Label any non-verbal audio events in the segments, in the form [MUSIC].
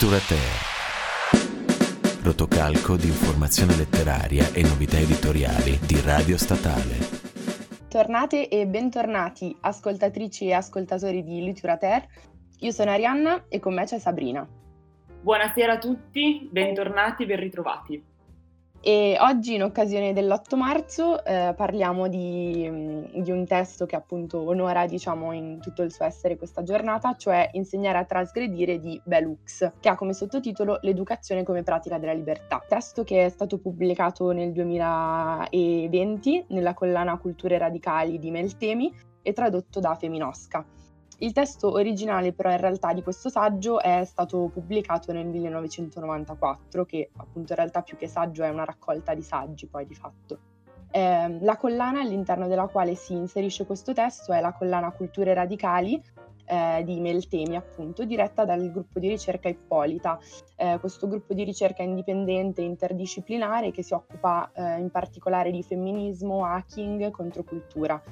Literature. Rotocalco di informazione letteraria e novità editoriali di Radio Statale. Tornate e bentornati ascoltatrici e ascoltatori di Literature. Io sono Arianna e con me c'è Sabrina. Buonasera a tutti, bentornati, ben ritrovati. E oggi, in occasione dell'8 marzo, eh, parliamo di, mm, di, un testo che appunto onora, diciamo, in tutto il suo essere questa giornata, cioè Insegnare a trasgredire di Belux, che ha come sottotitolo L'educazione come pratica della libertà. Testo che è stato pubblicato nel 2020 nella collana Culture radicali di Meltemi e tradotto da Feminosca. Il testo originale però in realtà di questo saggio è stato pubblicato nel 1994, che appunto in realtà più che saggio è una raccolta di saggi poi di fatto. Eh, la collana all'interno della quale si inserisce questo testo è la collana Culture Radicali eh, di Meltemi, appunto, diretta dal gruppo di ricerca Ippolita. Eh, questo gruppo di ricerca indipendente e interdisciplinare che si occupa eh, in particolare di femminismo, hacking, controcultura.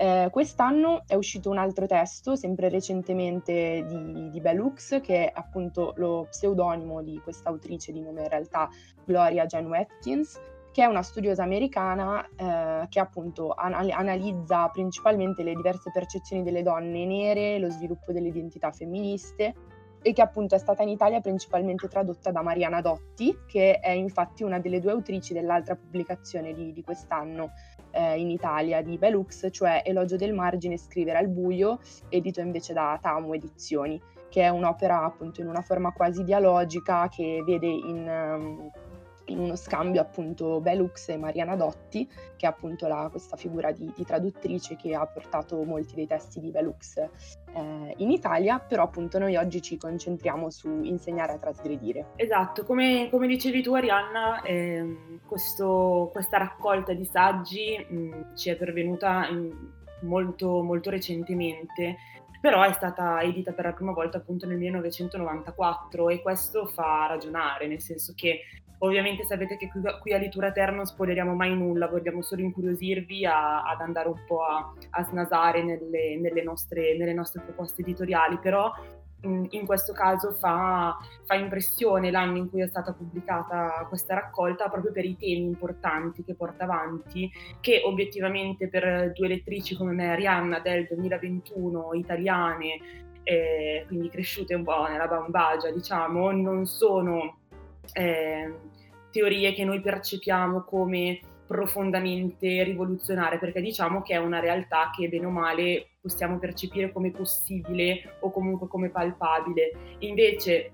Eh, quest'anno è uscito un altro testo, sempre recentemente di, di Bellux, che è appunto lo pseudonimo di questa autrice di nome in realtà Gloria Jane Watkins, che è una studiosa americana eh, che appunto anal- analizza principalmente le diverse percezioni delle donne nere, lo sviluppo delle identità femministe e che appunto è stata in Italia principalmente tradotta da Mariana Dotti, che è infatti una delle due autrici dell'altra pubblicazione di, di quest'anno, eh, in Italia di Belux, cioè Elogio del margine, Scrivere al buio, edito invece da Tamu Edizioni, che è un'opera appunto in una forma quasi dialogica che vede in... Um, in uno scambio appunto Belux e Mariana Dotti, che è appunto la, questa figura di, di, traduttrice che ha portato molti dei testi di Belux eh, in Italia, però appunto noi oggi ci concentriamo su insegnare a trasgredire. Esatto, come, come dicevi tu Arianna, eh, questo, questa raccolta di saggi mh, mm, ci è pervenuta in, molto, molto recentemente però è stata edita per la prima volta appunto nel 1994 e questo fa ragionare, nel senso che Ovviamente sapete che qui, qui a Litura Terra non spoileriamo mai nulla, vogliamo solo incuriosirvi a, ad andare un po' a, a snasare nelle, nelle, nostre, nelle, nostre, proposte editoriali, però mh, in questo caso fa, fa, impressione l'anno in cui è stata pubblicata questa raccolta proprio per i temi importanti che porta avanti, che obiettivamente per due lettrici come me, Arianna del 2021, italiane, eh, quindi cresciute un po' nella bambagia, diciamo, non sono eh, teorie che noi percepiamo come profondamente rivoluzionarie, perché diciamo che è una realtà che bene o male possiamo percepire come possibile o comunque come palpabile. Invece,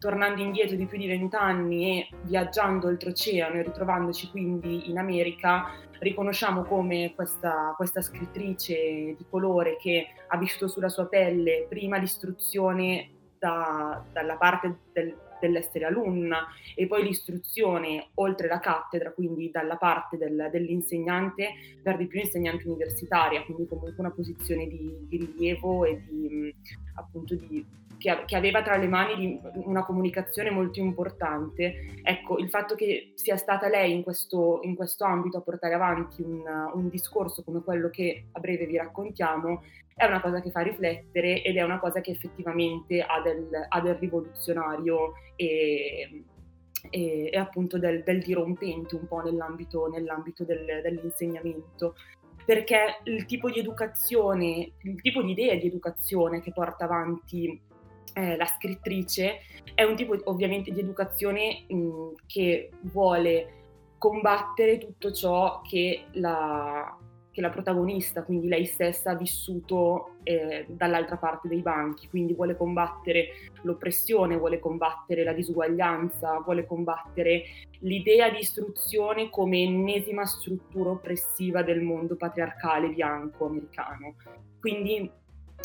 tornando indietro di più di vent'anni e viaggiando oltreoceano e ritrovandoci quindi in America, riconosciamo come questa, questa scrittrice di colore che ha vissuto sulla sua pelle prima l'istruzione da, dalla parte del, dell'essere alunna e poi l'istruzione oltre la cattedra, quindi dalla parte del, dell'insegnante per di più insegnante universitaria, quindi comunque una posizione di, di rilievo e di appunto di che, che, aveva tra le mani una comunicazione molto importante. Ecco, il fatto che sia stata lei in questo, in questo ambito a portare avanti un, un, discorso come quello che a breve vi raccontiamo è una cosa che fa riflettere ed è una cosa che effettivamente ha del, ha del rivoluzionario e, e, e, appunto del, del, dirompente un po' nell'ambito, nell'ambito del, dell'insegnamento. Perché il tipo di educazione, il tipo di idea di educazione che porta avanti eh, la scrittrice è un tipo ovviamente di educazione mh, che vuole combattere tutto ciò che la, che la protagonista, quindi lei stessa, ha vissuto eh, dall'altra parte dei banchi, quindi vuole combattere l'oppressione, vuole combattere la disuguaglianza, vuole combattere l'idea di istruzione come ennesima struttura oppressiva del mondo patriarcale bianco americano. Quindi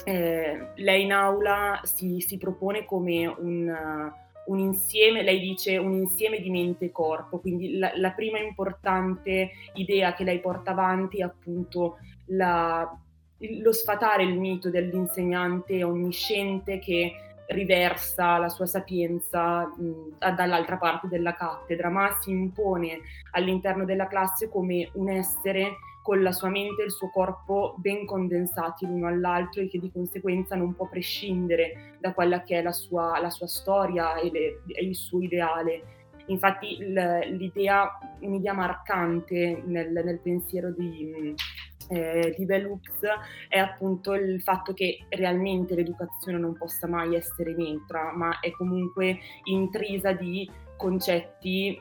eh, lei in aula si, si propone come un un insieme, lei dice un insieme di mente e corpo, quindi la, la prima importante idea che lei porta avanti è appunto la, lo sfatare il mito dell'insegnante onnisciente che riversa la sua sapienza mh, dall'altra parte della cattedra, ma si impone all'interno della classe come un essere con la sua mente e il suo corpo ben condensati l'uno all'altro e che di conseguenza non può prescindere da quella che è la sua, la sua storia e, le, e, il suo ideale. Infatti l'idea, un'idea marcante nel, nel pensiero di, eh, di Bellux è appunto il fatto che realmente l'educazione non possa mai essere neutra, ma è comunque intrisa di concetti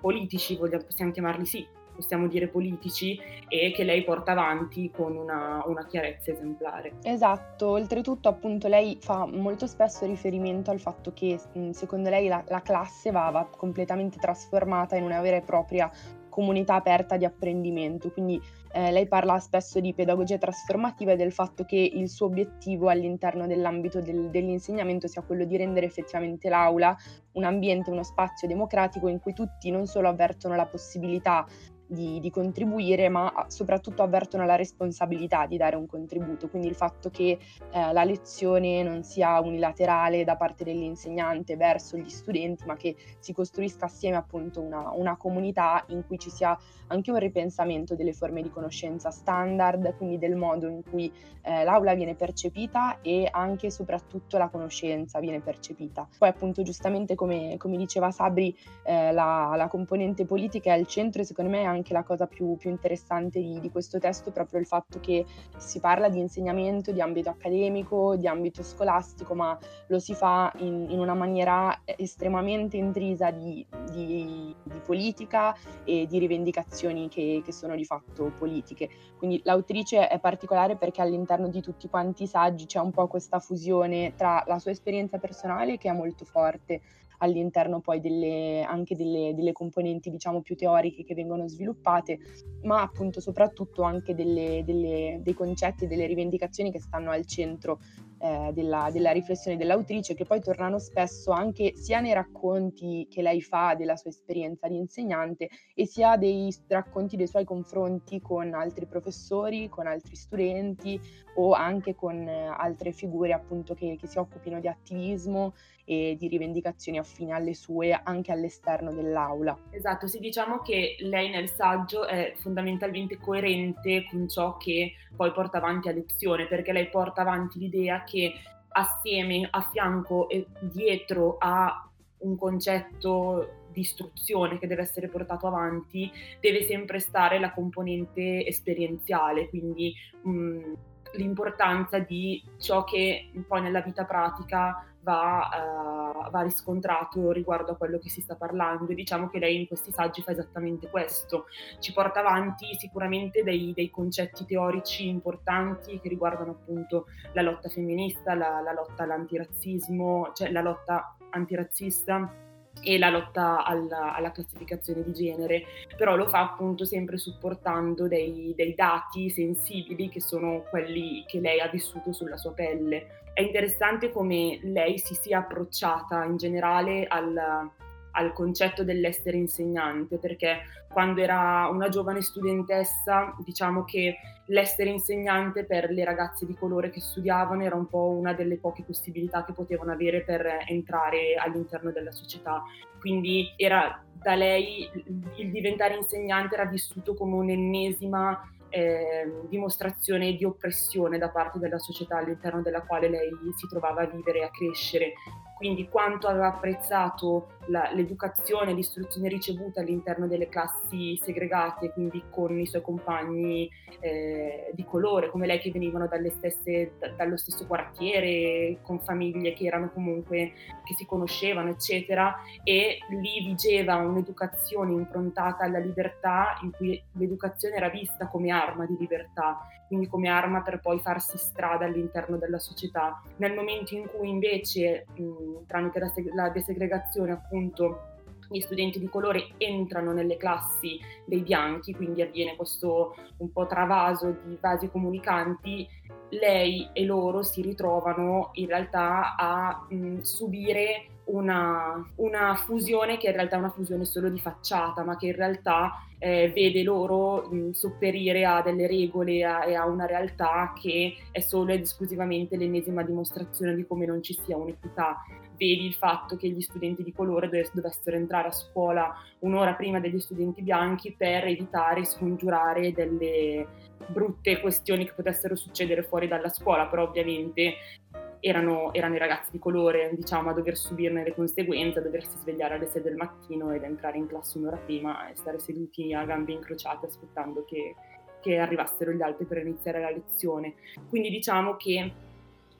politici, vogliamo, possiamo chiamarli sì, possiamo dire politici, e che lei porta avanti con una, una, chiarezza esemplare. Esatto, oltretutto appunto lei fa molto spesso riferimento al fatto che secondo lei la, la classe va, va completamente trasformata in una vera e propria comunità aperta di apprendimento, quindi eh, lei parla spesso di pedagogia trasformativa e del fatto che il suo obiettivo all'interno dell'ambito del, dell'insegnamento sia quello di rendere effettivamente l'aula un ambiente, uno spazio democratico in cui tutti non solo avvertono la possibilità di, di, contribuire, ma soprattutto avvertono la responsabilità di dare un contributo. Quindi il fatto che eh, la lezione non sia unilaterale da parte dell'insegnante verso gli studenti, ma che si costruisca assieme appunto una, una comunità in cui ci sia anche un ripensamento delle forme di conoscenza standard, quindi del modo in cui eh, l'aula viene percepita e anche e soprattutto la conoscenza viene percepita. Poi appunto giustamente come, come diceva Sabri, eh, la, la componente politica è al centro e secondo me è anche anche la cosa più, più interessante di, di, questo testo, proprio il fatto che si parla di insegnamento, di ambito accademico, di ambito scolastico, ma lo si fa in, in una maniera estremamente intrisa di, di, di, politica e di rivendicazioni che, che sono di fatto politiche. Quindi l'autrice è particolare perché all'interno di tutti quanti i saggi c'è un po' questa fusione tra la sua esperienza personale che è molto forte, all'interno poi delle, anche delle, delle, componenti diciamo più teoriche che vengono sviluppate, ma appunto soprattutto anche delle, dei concetti e delle rivendicazioni che stanno al centro eh, della, della, riflessione dell'autrice, che poi tornano spesso anche sia nei racconti che lei fa della sua esperienza di insegnante e sia dei racconti dei suoi confronti con altri professori, con altri studenti o anche con eh, altre figure appunto che, che si occupino di attivismo e di rivendicazioni affine alle sue anche all'esterno dell'aula. Esatto, sì, diciamo che lei nel saggio è fondamentalmente coerente con ciò che poi porta avanti a lezione, perché lei porta avanti l'idea che assieme, a fianco e dietro a un concetto di istruzione che deve essere portato avanti, deve sempre stare la componente esperienziale, quindi mh, l'importanza di ciò che poi nella vita pratica va, uh, va, riscontrato riguardo a quello che si sta parlando. E diciamo che lei in questi saggi fa esattamente questo, ci porta avanti sicuramente dei, dei concetti teorici importanti che riguardano appunto la lotta femminista, la, la lotta all'antirazzismo, cioè la lotta antirazzista e la lotta alla, alla, classificazione di genere, però lo fa appunto sempre supportando dei, dei, dati sensibili che sono quelli che lei ha vissuto sulla sua pelle. È interessante come lei si sia approcciata in generale al, al concetto dell'essere insegnante, perché quando era una giovane studentessa, diciamo che l'essere insegnante per le ragazze di colore che studiavano era un po' una delle poche possibilità che potevano avere per entrare all'interno della società. Quindi era da lei il diventare insegnante era vissuto come un'ennesima eh, dimostrazione di oppressione da parte della società all'interno della quale lei si trovava a vivere e a crescere quindi quanto aveva apprezzato la, l'educazione, l'istruzione ricevuta all'interno delle classi segregate, quindi con i suoi compagni eh, di colore, come lei che venivano stesse, da, dallo stesso quartiere, con famiglie che erano comunque, che si conoscevano, eccetera, e lì vigeva un'educazione improntata alla libertà, in cui l'educazione era vista come arma di libertà, quindi come arma per poi farsi strada all'interno della società. Nel momento in cui invece mh, tramite la, la desegregazione appunto gli studenti di colore entrano nelle classi dei bianchi, quindi avviene questo un po' travaso di vasi comunicanti, lei e loro si ritrovano in realtà a mh, subire una, una, fusione che in realtà è una fusione solo di facciata, ma che in realtà eh, vede loro mh, sopperire a delle regole e a una realtà che è solo ed esclusivamente l'ennesima dimostrazione di come non ci sia un'equità vedi il fatto che gli studenti di colore dovessero entrare a scuola un'ora prima degli studenti bianchi per evitare e scongiurare delle brutte questioni che potessero succedere fuori dalla scuola, però ovviamente erano, erano, i ragazzi di colore diciamo, a dover subirne le conseguenze, a doversi svegliare alle 6 del mattino ed entrare in classe un'ora prima e stare seduti a gambe incrociate aspettando che, che arrivassero gli altri per iniziare la lezione. Quindi diciamo che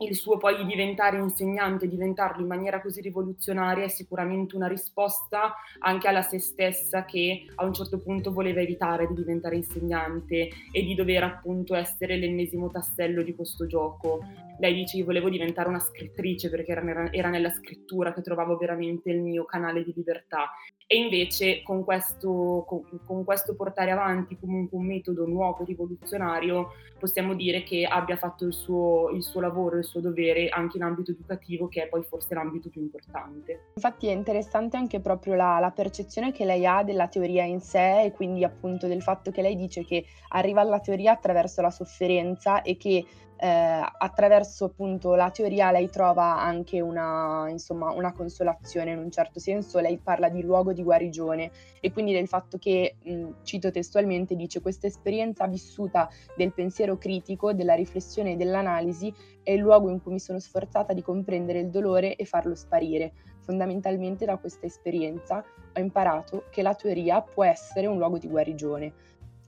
il suo poi diventare insegnante, diventarlo in maniera così rivoluzionaria è sicuramente una risposta anche alla se stessa che a un certo punto voleva evitare di diventare insegnante e di dover appunto essere l'ennesimo tassello di questo gioco. Lei dice io volevo diventare una scrittrice perché era, era nella scrittura che trovavo veramente il mio canale di libertà e invece con questo, con, con questo portare avanti comunque un metodo nuovo, rivoluzionario, possiamo dire che abbia fatto il suo, il suo lavoro, il suo dovere anche in ambito educativo, che è poi forse l'ambito più importante. Infatti è interessante anche proprio la, la percezione che lei ha della teoria in sé e quindi appunto del fatto che lei dice che arriva alla teoria attraverso la sofferenza e che eh, attraverso appunto la teoria lei trova anche una, insomma, una consolazione in un certo senso, lei parla di luogo di guarigione e quindi del fatto che, mh, cito testualmente, dice questa esperienza vissuta del pensiero critico, della riflessione e dell'analisi è il luogo in cui mi sono sforzata di comprendere il dolore e farlo sparire. Fondamentalmente da questa esperienza ho imparato che la teoria può essere un luogo di guarigione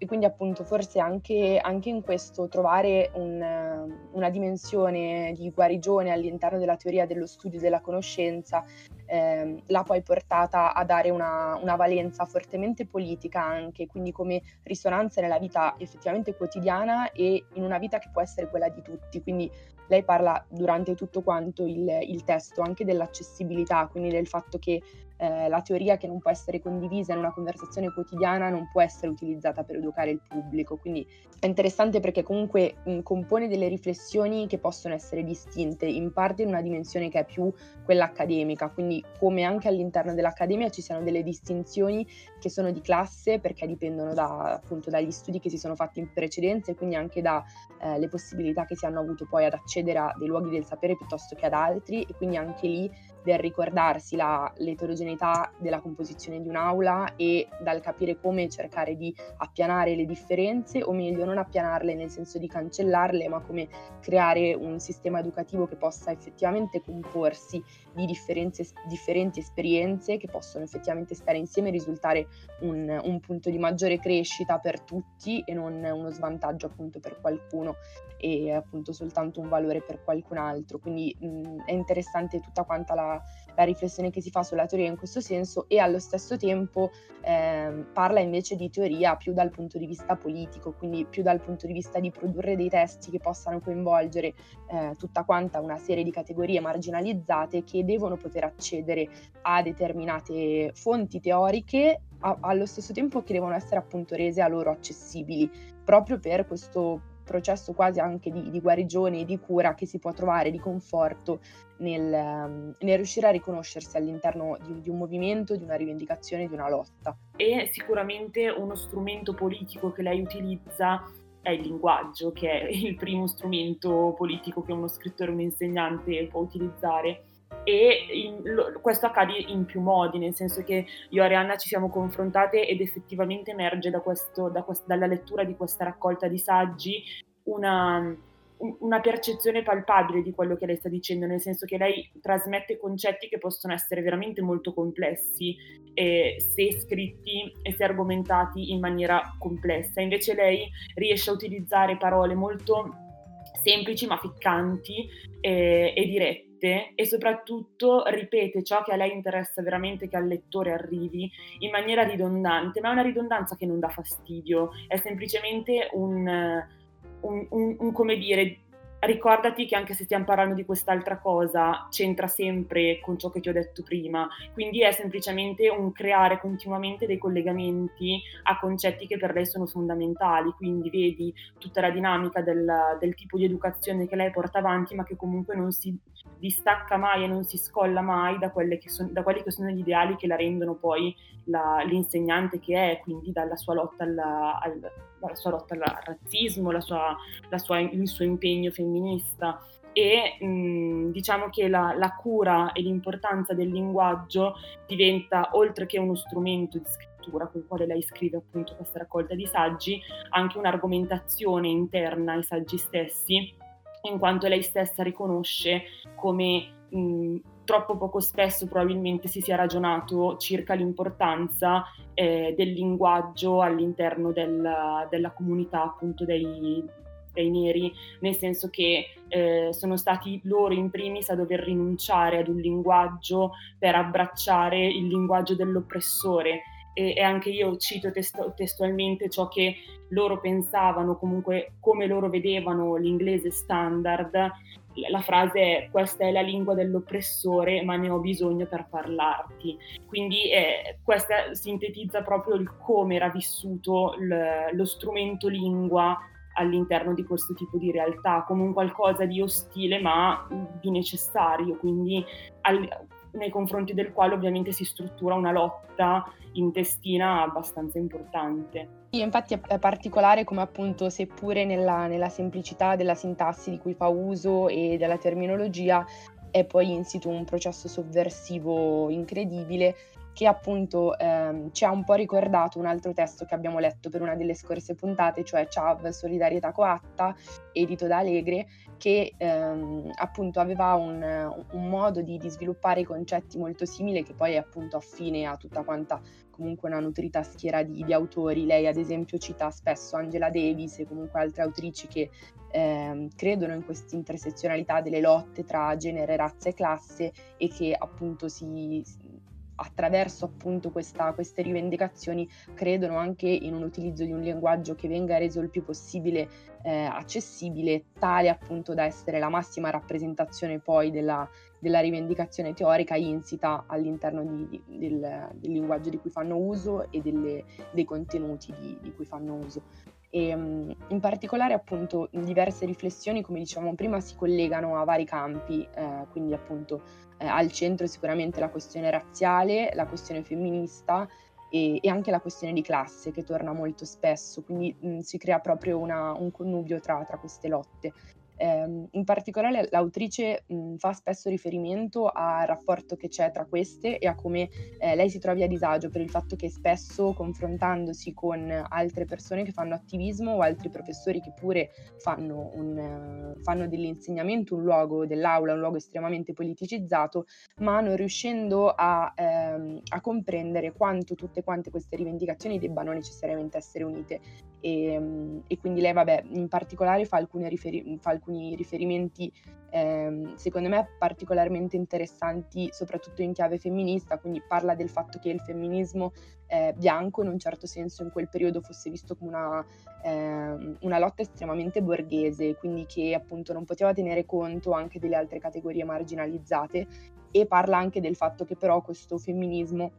e quindi appunto forse anche, anche in questo trovare un, una dimensione di guarigione all'interno della teoria dello studio della conoscenza eh, l'ha poi portata a dare una, una, valenza fortemente politica anche, quindi come risonanza nella vita effettivamente quotidiana e in una vita che può essere quella di tutti. Quindi lei parla durante tutto quanto il, il testo anche dell'accessibilità, quindi del fatto che eh, la teoria che non può essere condivisa in una conversazione quotidiana non può essere utilizzata per educare il pubblico. Quindi è interessante perché comunque mh, compone delle riflessioni che possono essere distinte, in parte in una dimensione che è più quella accademica, quindi come anche all'interno dell'accademia ci siano delle distinzioni che sono di classe perché dipendono da, appunto dagli studi che si sono fatti in precedenza e quindi anche dalle eh, possibilità che si hanno avuto poi ad accedere a dei luoghi del sapere piuttosto che ad altri e quindi anche lì del ricordarsi la, l'eterogeneità della composizione di un'aula e dal capire come cercare di appianare le differenze, o meglio non appianarle nel senso di cancellarle, ma come creare un sistema educativo che possa effettivamente comporsi di differenti esperienze che possono effettivamente stare insieme e risultare un, un punto di maggiore crescita per tutti e non uno svantaggio appunto per qualcuno e appunto soltanto un valore per qualcun altro. Quindi mh, è interessante tutta quanta la, la, riflessione che si fa sulla teoria in questo senso e allo stesso tempo eh, parla invece di teoria più dal punto di vista politico, quindi più dal punto di vista di produrre dei testi che possano coinvolgere eh, tutta quanta una serie di categorie marginalizzate che devono poter accedere a determinate fonti teoriche a, allo stesso tempo che devono essere appunto rese a loro accessibili proprio per questo processo quasi anche di, di guarigione e di cura che si può trovare, di conforto nel, ehm, nel riuscire a riconoscersi all'interno di, di, un movimento, di una rivendicazione, di una lotta. E sicuramente uno strumento politico che lei utilizza è il linguaggio, che è il primo strumento politico che uno scrittore, un insegnante può utilizzare e in, lo, questo accade in più modi, nel senso che io e Arianna ci siamo confrontate ed effettivamente emerge da questo, da quest, dalla lettura di questa raccolta di saggi una, una percezione palpabile di quello che lei sta dicendo, nel senso che lei trasmette concetti che possono essere veramente molto complessi eh, se scritti e se argomentati in maniera complessa. Invece lei riesce a utilizzare parole molto semplici ma ficcanti eh, e dirette ripete e soprattutto ripete ciò che a lei interessa veramente che al lettore arrivi in maniera ridondante, ma è una ridondanza che non dà fastidio, è semplicemente un, un, un, un come dire, ricordati che anche se stiamo parlando di quest'altra cosa, c'entra sempre con ciò che ti ho detto prima. Quindi è semplicemente un creare continuamente dei collegamenti a concetti che per lei sono fondamentali. Quindi vedi tutta la dinamica del, del tipo di educazione che lei porta avanti, ma che comunque non si distacca mai e non si scolla mai da, che son, da quelli che sono gli ideali che la rendono poi la, l'insegnante che è, quindi dalla sua lotta, alla, al, sua lotta al razzismo, la sua, la sua, il suo impegno femminista. e mh, diciamo che la, la, cura e l'importanza del linguaggio diventa, oltre che uno strumento di scrittura con il quale lei scrive appunto questa raccolta di saggi, anche un'argomentazione interna ai saggi stessi, in quanto lei stessa riconosce come mh, troppo poco spesso probabilmente si sia ragionato circa l'importanza eh, del linguaggio all'interno del, della comunità appunto dei, dei neri, nel senso che eh, sono stati loro in primis a dover rinunciare ad un linguaggio per abbracciare il linguaggio dell'oppressore. E, e anche io cito testo, testualmente ciò che loro pensavano, comunque come loro vedevano l'inglese standard. La frase è questa è la lingua dell'oppressore, ma ne ho bisogno per parlarti. Quindi eh, questa sintetizza proprio il come era vissuto l- lo strumento lingua all'interno di questo tipo di realtà, come un qualcosa di ostile ma di necessario, quindi al, nei confronti del quale ovviamente si struttura una lotta intestina abbastanza importante. Sì, infatti è particolare come appunto seppure nella, nella semplicità della sintassi di cui fa uso e della terminologia è poi insito un processo sovversivo incredibile che appunto ehm, ci ha un po' ricordato un altro testo che abbiamo letto per una delle scorse puntate, cioè Ciav, Solidarietà Coatta, edito da Allegre, che ehm, appunto aveva un, un modo di, di, sviluppare i concetti molto simile, che poi è appunto affine a tutta quanta comunque una nutrita schiera di, di autori. Lei ad esempio cita spesso Angela Davis e comunque altre autrici che eh, credono in questa intersezionalità delle lotte tra genere, razza e classe e che appunto si, attraverso appunto questa, queste rivendicazioni credono anche in un utilizzo di un linguaggio che venga reso il più possibile eh, accessibile, tale appunto da essere la massima rappresentazione poi della, della rivendicazione teorica insita all'interno di, di, del, del, linguaggio di cui fanno uso e delle, dei contenuti di, di cui fanno uso. E, ehm, in particolare appunto diverse riflessioni, come dicevamo prima, si collegano a vari campi, eh, quindi appunto eh, al centro sicuramente la questione razziale, la questione femminista e, e, anche la questione di classe che torna molto spesso, quindi mh, si crea proprio una, un connubio tra, tra queste lotte. Eh, in particolare l'autrice mh, fa spesso riferimento al rapporto che c'è tra queste e a come eh, lei si trovi a disagio per il fatto che spesso confrontandosi con altre persone che fanno attivismo o altri professori che pure fanno, un, uh, fanno dell'insegnamento un luogo dell'aula, un luogo estremamente politicizzato, ma non riuscendo a, ehm, a comprendere quanto tutte quante queste rivendicazioni debbano necessariamente essere unite. E, e quindi lei, vabbè, in particolare fa, riferi- fa alcuni riferimenti ehm, secondo me particolarmente interessanti, soprattutto in chiave femminista, quindi parla del fatto che il femminismo eh, bianco in un certo senso in quel periodo fosse visto come una, eh, una lotta estremamente borghese, quindi che appunto non poteva tenere conto anche delle altre categorie marginalizzate e parla anche del fatto che però questo femminismo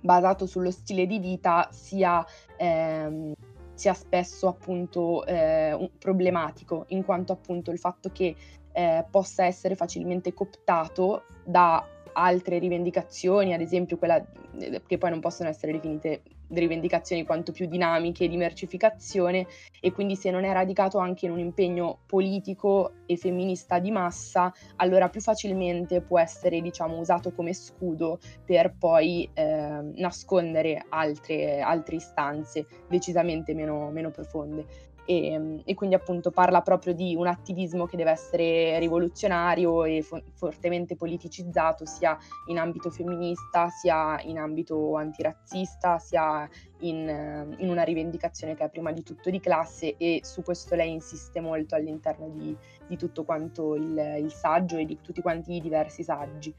basato sullo stile di vita sia ehm, sia spesso appunto eh, problematico, in quanto appunto il fatto che eh, possa essere facilmente cooptato da altre rivendicazioni, ad esempio quella eh, che poi non possono essere definite rivendicazioni quanto più dinamiche di mercificazione e quindi se non è radicato anche in un impegno politico e femminista di massa, allora più facilmente può essere diciamo usato come scudo per poi eh, nascondere altre, altre istanze decisamente meno, meno profonde e, e, quindi appunto parla proprio di un attivismo che deve essere rivoluzionario e fo- fortemente politicizzato sia in ambito femminista sia in ambito antirazzista sia in, in, una rivendicazione che è prima di tutto di classe e su questo lei insiste molto all'interno di, di tutto quanto il, il saggio e di tutti quanti i diversi saggi.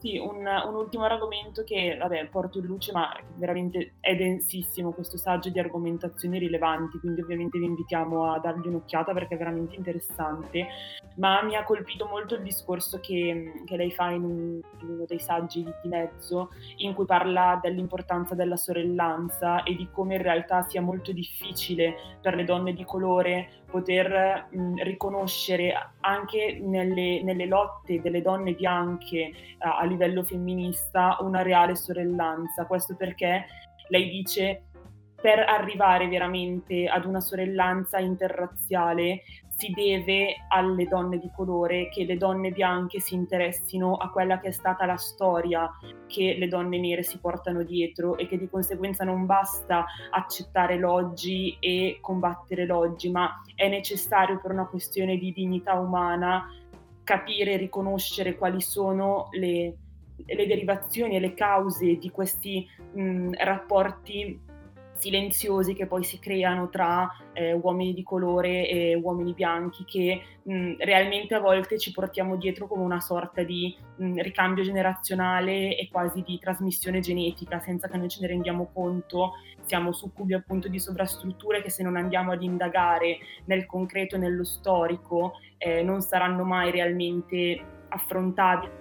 Sì, un, un, ultimo argomento che, vabbè, porto in luce, ma veramente è densissimo questo saggio di argomentazioni rilevanti, quindi ovviamente vi invitiamo a dargli un'occhiata perché è veramente interessante, ma mi ha colpito molto il discorso che, che lei fa in, un, in, uno dei saggi di mezzo, in cui parla dell'importanza della sorellanza e di come in realtà sia molto difficile per le donne di colore poter mh, riconoscere anche nelle, nelle, lotte delle donne bianche a livello femminista una reale sorellanza. Questo perché lei dice per arrivare veramente ad una sorellanza interrazziale si deve alle donne di colore che le donne bianche si interessino a quella che è stata la storia che le donne nere si portano dietro e che di conseguenza non basta accettare l'oggi e combattere l'oggi, ma è necessario per una questione di dignità umana capire e riconoscere quali sono le, le derivazioni e le cause di questi mh, rapporti silenziosi che poi si creano tra eh, uomini di colore e uomini bianchi che mh, realmente a volte ci portiamo dietro come una sorta di mh, ricambio generazionale e quasi di trasmissione genetica senza che noi ce ne rendiamo conto. Siamo succubi appunto di sovrastrutture che se non andiamo ad indagare nel concreto e nello storico eh, non saranno mai realmente affrontabili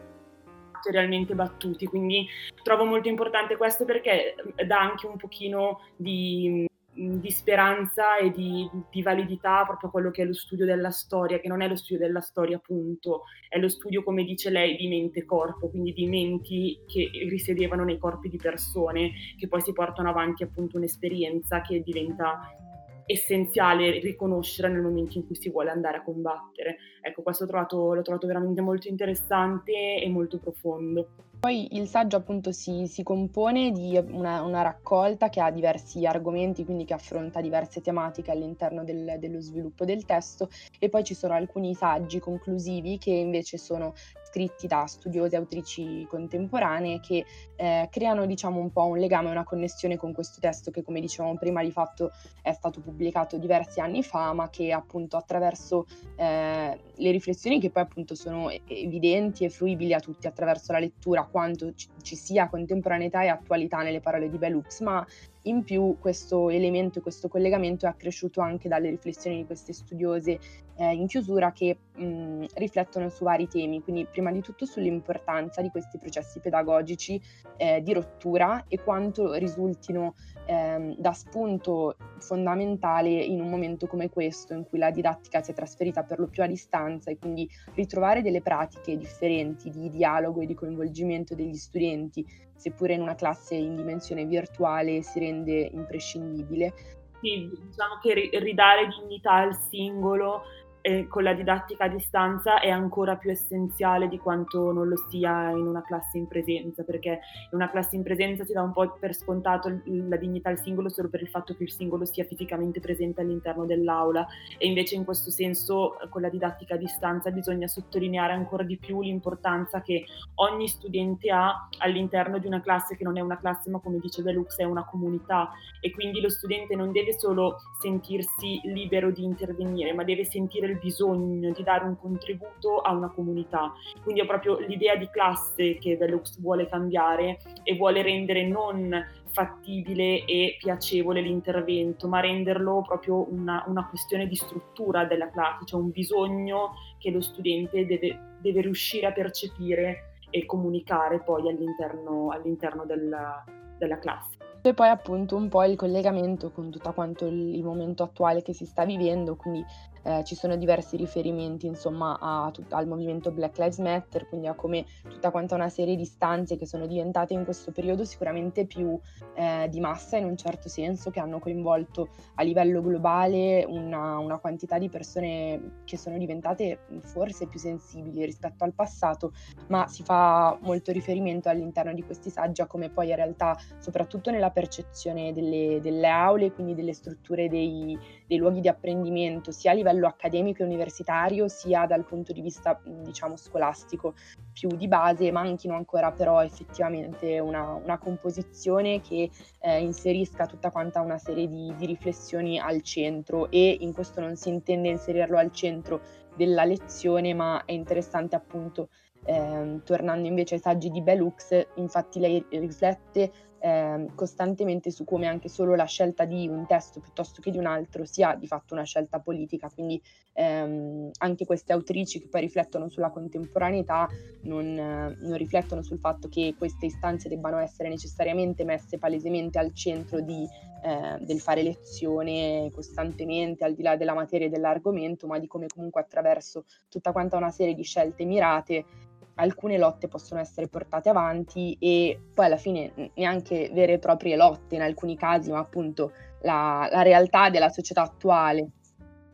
realmente battuti, quindi trovo molto importante questo perché dà anche un pochino di, di speranza e di, di, validità proprio a quello che è lo studio della storia, che non è lo studio della storia appunto, è lo studio, come dice lei, di mente-corpo, quindi di menti che risiedevano nei corpi di persone che poi si portano avanti appunto un'esperienza che diventa essenziale riconoscere nel momento in cui si vuole andare a combattere. Ecco, questo l'ho trovato, l'ho trovato veramente molto interessante e molto profondo. Poi il saggio appunto si, si compone di una, una, raccolta che ha diversi argomenti, quindi che affronta diverse tematiche all'interno del, dello sviluppo del testo e poi ci sono alcuni saggi conclusivi che invece sono scritti da studiose autrici contemporanee che eh, creano diciamo un po' un legame, una connessione con questo testo che come dicevamo prima di fatto è stato pubblicato diversi anni fa ma che appunto attraverso eh, le riflessioni che poi appunto sono evidenti e fruibili a tutti attraverso la lettura quanto ci, ci sia contemporaneità e attualità nelle parole di Bellux ma in più questo elemento questo collegamento è accresciuto anche dalle riflessioni di queste studiose eh, in chiusura che mh, riflettono su vari temi, quindi prima di tutto sull'importanza di questi processi pedagogici eh, di rottura e quanto risultino eh, da spunto fondamentale in un momento come questo in cui la didattica si è trasferita per lo più a distanza e quindi ritrovare delle pratiche differenti di dialogo e di coinvolgimento degli studenti seppure in una classe in dimensione virtuale si rende imprescindibile. Sì, diciamo che ridare dignità al singolo eh, con la didattica a distanza è ancora più essenziale di quanto non lo sia in una classe in presenza, perché in una classe in presenza si dà un po' per scontato la dignità al singolo solo per il fatto che il singolo sia fisicamente presente all'interno dell'aula. E invece in questo senso con la didattica a distanza bisogna sottolineare ancora di più l'importanza che ogni studente ha all'interno di una classe che non è una classe ma come dice Velux è una comunità. E quindi lo studente non deve solo sentirsi libero di intervenire ma deve sentire il bisogno di dare un contributo a una comunità. Quindi è proprio l'idea di classe che Velux vuole cambiare e vuole rendere non fattibile e piacevole l'intervento, ma renderlo proprio una, una questione di struttura della classe, cioè un bisogno che lo studente deve, deve riuscire a percepire e comunicare poi all'interno, all'interno della, della classe. E poi appunto un po' il collegamento con tutto quanto il, il momento attuale che si sta vivendo, quindi eh, ci sono diversi riferimenti insomma tut- al movimento Black Lives Matter, quindi a come tutta quanta una serie di stanze che sono diventate in questo periodo sicuramente più eh, di massa in un certo senso, che hanno coinvolto a livello globale una, una quantità di persone che sono diventate forse più sensibili rispetto al passato, ma si fa molto riferimento all'interno di questi saggi a come poi in realtà, soprattutto nella percezione delle, delle aule, quindi delle strutture dei, dei luoghi di apprendimento, sia a livello accademico e universitario sia dal punto di vista diciamo scolastico più di base manchino ancora però effettivamente una, una composizione che eh, inserisca tutta quanta una serie di, di riflessioni al centro. E in questo non si intende inserirlo al centro della lezione ma è interessante appunto eh, tornando invece ai saggi di Bellux, infatti lei riflette eh, costantemente su come anche solo la scelta di un testo piuttosto che di un altro sia di fatto una scelta politica, quindi ehm, anche queste autrici che poi riflettono sulla contemporaneità non, eh, non, riflettono sul fatto che queste istanze debbano essere necessariamente messe palesemente al centro di, eh, del fare lezione costantemente, al di là della materia e dell'argomento, ma di come comunque attraverso tutta quanta una serie di scelte mirate alcune lotte possono essere portate avanti e poi alla fine neanche vere e proprie lotte in alcuni casi, ma appunto la, la realtà della società attuale.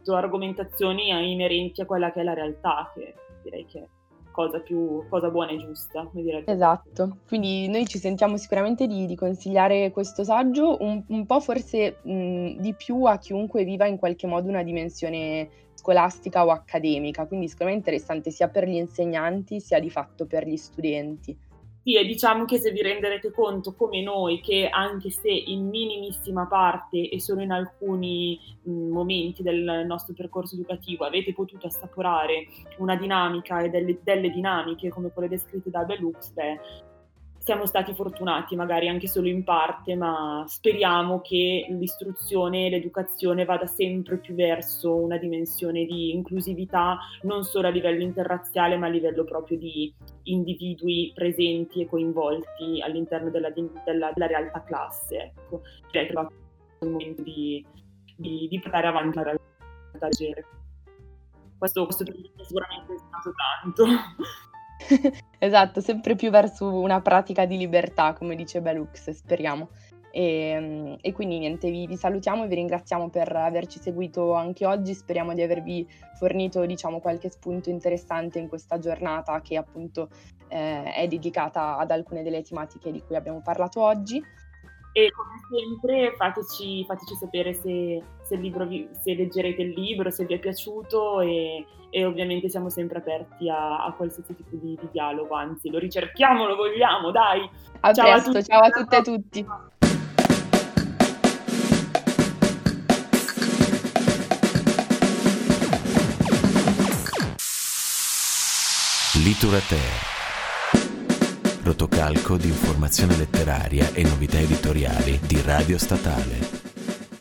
Argomentazioni inerenti a quella che è la realtà, che direi che cosa più cosa buona e giusta. Esatto, quindi noi ci sentiamo sicuramente di, di consigliare questo saggio un, un po' forse mh, di più a chiunque viva in qualche modo una dimensione scolastica o accademica, quindi sicuramente interessante sia per gli insegnanti sia di fatto per gli studenti. Sì, e diciamo che se vi renderete conto come noi, che anche se in minimissima parte e solo in alcuni mh, momenti del nostro percorso educativo avete potuto assaporare una dinamica e delle, delle dinamiche come quelle descritte da Belux, beh, siamo stati fortunati, magari anche solo in parte, ma speriamo che l'istruzione e l'educazione vada sempre più verso una dimensione di inclusività, non solo a livello interrazziale, ma a livello proprio di individui presenti e coinvolti all'interno della, della, della realtà classe. Ecco. Direi che è il momento di, di, di portare avanti la realtà. Questo, questo sicuramente è stato tanto. [LAUGHS] esatto, sempre più verso una pratica di libertà, come dice Belux, speriamo. E, ehm, e, quindi niente, vi, vi, salutiamo e vi ringraziamo per averci seguito anche oggi. Speriamo di avervi fornito diciamo, qualche spunto interessante in questa giornata che appunto eh, è dedicata ad alcune delle tematiche di cui abbiamo parlato oggi. E come sempre fateci, fateci sapere se, se, vi, se, leggerete il libro, se vi è piaciuto e, e ovviamente siamo sempre aperti a, a qualsiasi tipo di, di, dialogo, anzi lo ricerchiamo, lo vogliamo, dai! A ciao presto, a tutti. ciao a tutte e tutti! Literature rotocalco di informazione letteraria e novità editoriali di Radio Statale.